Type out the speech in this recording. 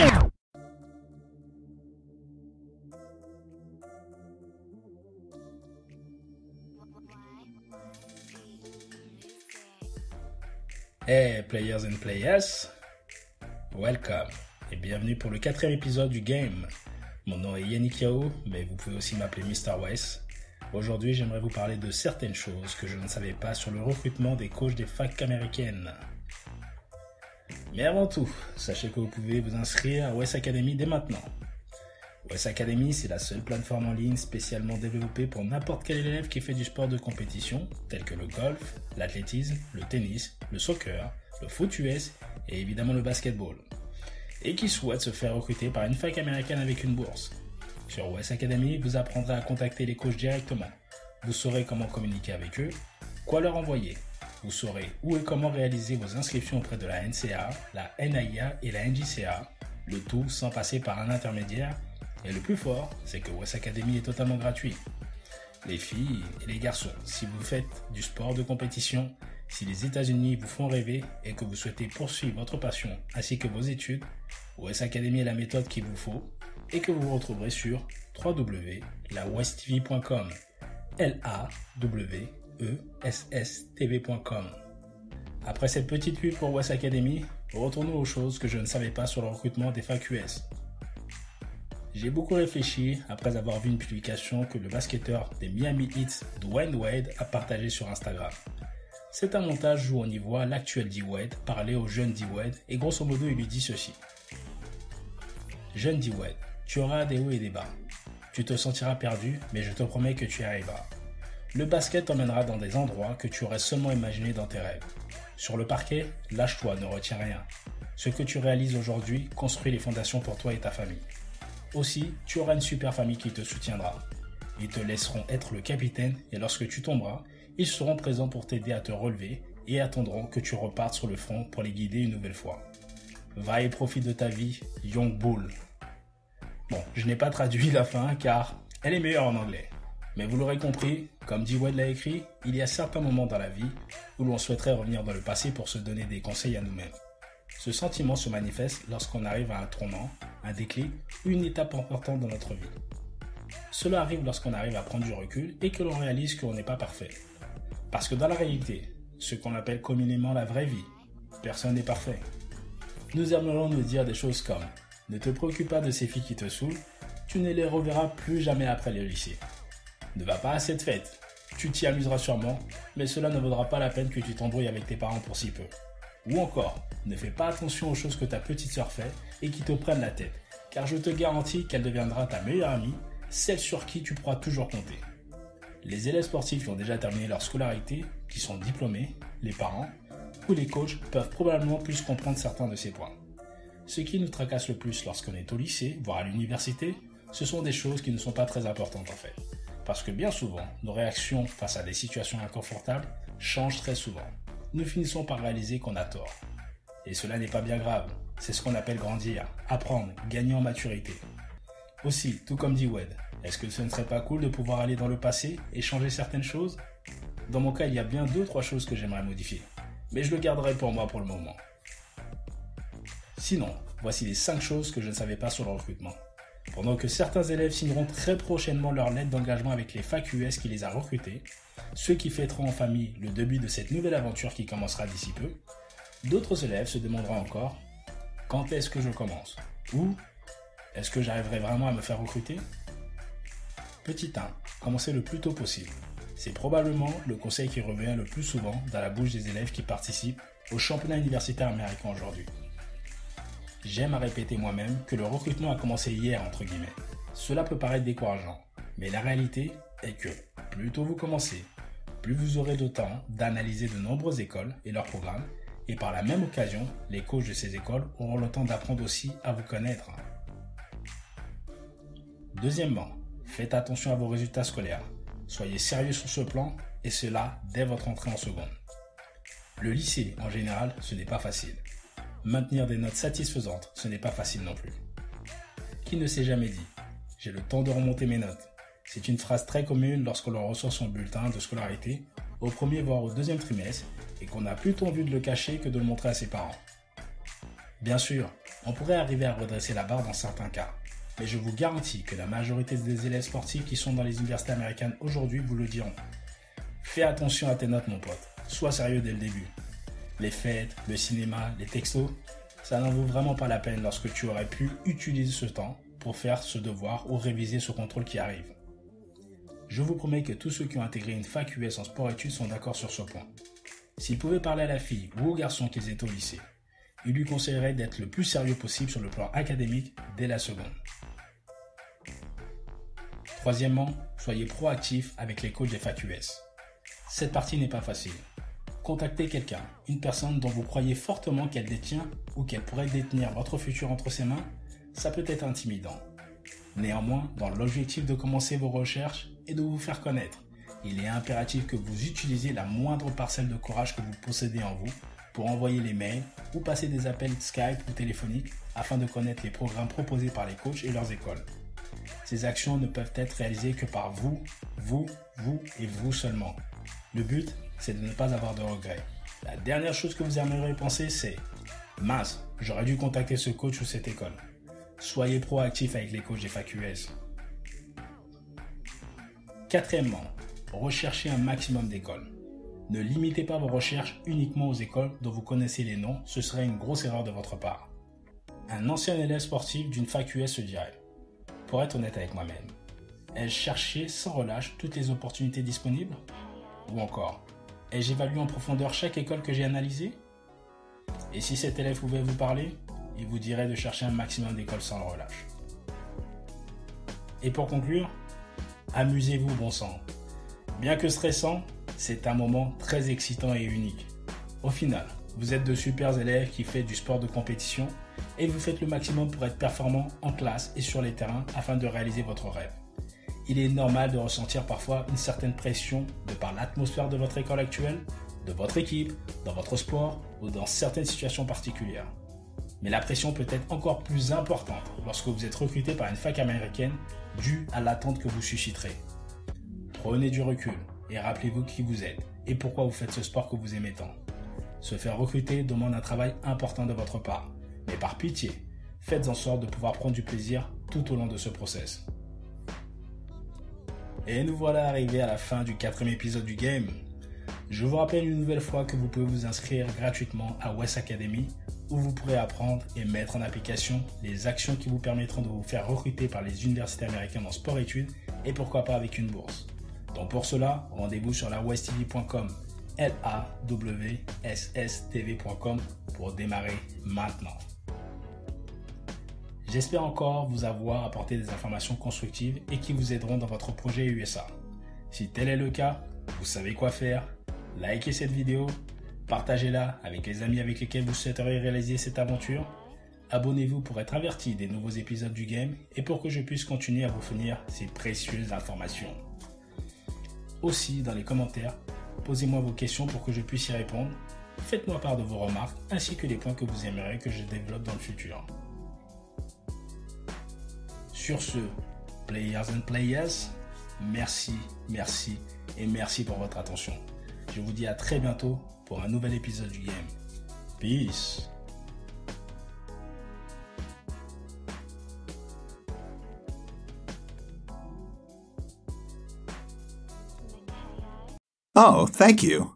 Hey players and players, welcome et bienvenue pour le quatrième épisode du game. Mon nom est Yannick Yao, mais vous pouvez aussi m'appeler Mr. West. Aujourd'hui, j'aimerais vous parler de certaines choses que je ne savais pas sur le recrutement des coachs des facs américaines. Mais avant tout, sachez que vous pouvez vous inscrire à West Academy dès maintenant. West Academy, c'est la seule plateforme en ligne spécialement développée pour n'importe quel élève qui fait du sport de compétition, tel que le golf, l'athlétisme, le tennis, le soccer, le foot US et évidemment le basketball. Et qui souhaite se faire recruter par une fac américaine avec une bourse. Sur West Academy, vous apprendrez à contacter les coachs directement. Vous saurez comment communiquer avec eux, quoi leur envoyer. Vous saurez où et comment réaliser vos inscriptions auprès de la NCA, la NAIA et la NJCA, le tout sans passer par un intermédiaire et le plus fort, c'est que West Academy est totalement gratuit. Les filles et les garçons, si vous faites du sport de compétition, si les États-Unis vous font rêver et que vous souhaitez poursuivre votre passion ainsi que vos études, West Academy est la méthode qu'il vous faut et que vous retrouverez sur www.lawesttv.com. L Après cette petite pub pour West Academy, retournons aux choses que je ne savais pas sur le recrutement des FAQS. J'ai beaucoup réfléchi après avoir vu une publication que le basketteur des Miami Heat, Dwayne Wade, a partagé sur Instagram. C'est un montage où on y voit l'actuel D-Wade parler au jeune D-Wade et grosso modo il lui dit ceci. Jeune D-Wade, tu auras des hauts et des bas. Tu te sentiras perdu, mais je te promets que tu y arriveras. Le basket t'emmènera dans des endroits que tu aurais seulement imaginé dans tes rêves. Sur le parquet, lâche-toi, ne retiens rien. Ce que tu réalises aujourd'hui construit les fondations pour toi et ta famille. Aussi, tu auras une super famille qui te soutiendra. Ils te laisseront être le capitaine et lorsque tu tomberas, ils seront présents pour t'aider à te relever et attendront que tu repartes sur le front pour les guider une nouvelle fois. Va et profite de ta vie, Young Bull. Bon, je n'ai pas traduit la fin car elle est meilleure en anglais. Mais vous l'aurez compris, comme D. Wade l'a écrit, il y a certains moments dans la vie où l'on souhaiterait revenir dans le passé pour se donner des conseils à nous-mêmes. Ce sentiment se manifeste lorsqu'on arrive à un tournant, un déclic une étape importante dans notre vie. Cela arrive lorsqu'on arrive à prendre du recul et que l'on réalise qu'on n'est pas parfait. Parce que dans la réalité, ce qu'on appelle communément la vraie vie, personne n'est parfait. Nous aimerions nous dire des choses comme Ne te préoccupe pas de ces filles qui te saoulent, tu ne les reverras plus jamais après le lycée. Ne va pas à cette fête, tu t'y amuseras sûrement, mais cela ne vaudra pas la peine que tu t'embrouilles avec tes parents pour si peu. Ou encore, ne fais pas attention aux choses que ta petite sœur fait et qui te prennent la tête, car je te garantis qu'elle deviendra ta meilleure amie, celle sur qui tu pourras toujours compter. Les élèves sportifs qui ont déjà terminé leur scolarité, qui sont diplômés, les parents ou les coachs peuvent probablement plus comprendre certains de ces points. Ce qui nous tracasse le plus lorsqu'on est au lycée, voire à l'université, ce sont des choses qui ne sont pas très importantes en fait. Parce que bien souvent, nos réactions face à des situations inconfortables changent très souvent nous finissons par réaliser qu'on a tort. Et cela n'est pas bien grave, c'est ce qu'on appelle grandir, apprendre, gagner en maturité. Aussi, tout comme dit Wed, est-ce que ce ne serait pas cool de pouvoir aller dans le passé et changer certaines choses? Dans mon cas, il y a bien deux trois choses que j'aimerais modifier, mais je le garderai pour moi pour le moment. Sinon, voici les 5 choses que je ne savais pas sur le recrutement. Pendant que certains élèves signeront très prochainement leur lettre d'engagement avec les fac US qui les a recrutés, ceux qui fêteront en famille le début de cette nouvelle aventure qui commencera d'ici peu, d'autres élèves se demanderont encore quand est-ce que je commence? Ou est-ce que j'arriverai vraiment à me faire recruter? Petit 1, commencez le plus tôt possible. C'est probablement le conseil qui revient le plus souvent dans la bouche des élèves qui participent au championnat universitaire américain aujourd'hui. J'aime à répéter moi-même que le recrutement a commencé hier, entre guillemets. Cela peut paraître décourageant, mais la réalité est que plus tôt vous commencez, plus vous aurez de temps d'analyser de nombreuses écoles et leurs programmes, et par la même occasion, les coachs de ces écoles auront le temps d'apprendre aussi à vous connaître. Deuxièmement, faites attention à vos résultats scolaires. Soyez sérieux sur ce plan, et cela dès votre entrée en seconde. Le lycée, en général, ce n'est pas facile. Maintenir des notes satisfaisantes, ce n'est pas facile non plus. Qui ne s'est jamais dit J'ai le temps de remonter mes notes. C'est une phrase très commune lorsque l'on reçoit son bulletin de scolarité au premier voire au deuxième trimestre et qu'on a plutôt envie de le cacher que de le montrer à ses parents. Bien sûr, on pourrait arriver à redresser la barre dans certains cas, mais je vous garantis que la majorité des élèves sportifs qui sont dans les universités américaines aujourd'hui vous le diront. Fais attention à tes notes mon pote, sois sérieux dès le début. Les fêtes, le cinéma, les textos, ça n'en vaut vraiment pas la peine lorsque tu aurais pu utiliser ce temps pour faire ce devoir ou réviser ce contrôle qui arrive. Je vous promets que tous ceux qui ont intégré une fac US en sport-études sont d'accord sur ce point. S'ils pouvaient parler à la fille ou au garçon qu'ils étaient au lycée, il lui conseillerait d'être le plus sérieux possible sur le plan académique dès la seconde. Troisièmement, soyez proactif avec les coachs des FAQS. Cette partie n'est pas facile. Contactez quelqu'un, une personne dont vous croyez fortement qu'elle détient ou qu'elle pourrait détenir votre futur entre ses mains, ça peut être intimidant. Néanmoins, dans l'objectif de commencer vos recherches et de vous faire connaître, il est impératif que vous utilisiez la moindre parcelle de courage que vous possédez en vous pour envoyer les mails ou passer des appels Skype ou téléphoniques afin de connaître les programmes proposés par les coachs et leurs écoles. Ces actions ne peuvent être réalisées que par vous, vous, vous et vous seulement. Le but, c'est de ne pas avoir de regrets. La dernière chose que vous aimeriez penser, c'est mince, j'aurais dû contacter ce coach ou cette école. Soyez proactif avec les coachs des FAQS. Quatrièmement, recherchez un maximum d'écoles. Ne limitez pas vos recherches uniquement aux écoles dont vous connaissez les noms, ce serait une grosse erreur de votre part. Un ancien élève sportif d'une fac US se dirait Pour être honnête avec moi-même, ai-je cherché sans relâche toutes les opportunités disponibles? Ou encore, ai-je évalué en profondeur chaque école que j'ai analysée? Et si cet élève pouvait vous parler, il vous dirait de chercher un maximum d'écoles sans relâche. Et pour conclure, amusez-vous bon sang. Bien que stressant, c'est un moment très excitant et unique. Au final, vous êtes de super élèves qui font du sport de compétition et vous faites le maximum pour être performant en classe et sur les terrains afin de réaliser votre rêve. Il est normal de ressentir parfois une certaine pression de par l'atmosphère de votre école actuelle, de votre équipe, dans votre sport ou dans certaines situations particulières. Mais la pression peut être encore plus importante lorsque vous êtes recruté par une fac américaine due à l'attente que vous susciterez. Prenez du recul et rappelez-vous qui vous êtes et pourquoi vous faites ce sport que vous aimez tant. Se faire recruter demande un travail important de votre part, mais par pitié, faites en sorte de pouvoir prendre du plaisir tout au long de ce process. Et nous voilà arrivés à la fin du quatrième épisode du game. Je vous rappelle une nouvelle fois que vous pouvez vous inscrire gratuitement à West Academy où vous pourrez apprendre et mettre en application les actions qui vous permettront de vous faire recruter par les universités américaines en sport-études et pourquoi pas avec une bourse. Donc pour cela, rendez-vous sur la westtv.com, l a w s s pour démarrer maintenant. J'espère encore vous avoir apporté des informations constructives et qui vous aideront dans votre projet USA. Si tel est le cas, vous savez quoi faire. Likez cette vidéo, partagez-la avec les amis avec lesquels vous souhaiteriez réaliser cette aventure. Abonnez-vous pour être averti des nouveaux épisodes du game et pour que je puisse continuer à vous fournir ces précieuses informations aussi dans les commentaires. Posez-moi vos questions pour que je puisse y répondre. Faites-moi part de vos remarques ainsi que les points que vous aimeriez que je développe dans le futur. Sur ce, players and players, merci, merci et merci pour votre attention. Je vous dis à très bientôt pour un nouvel épisode du game. Peace. Oh, thank you.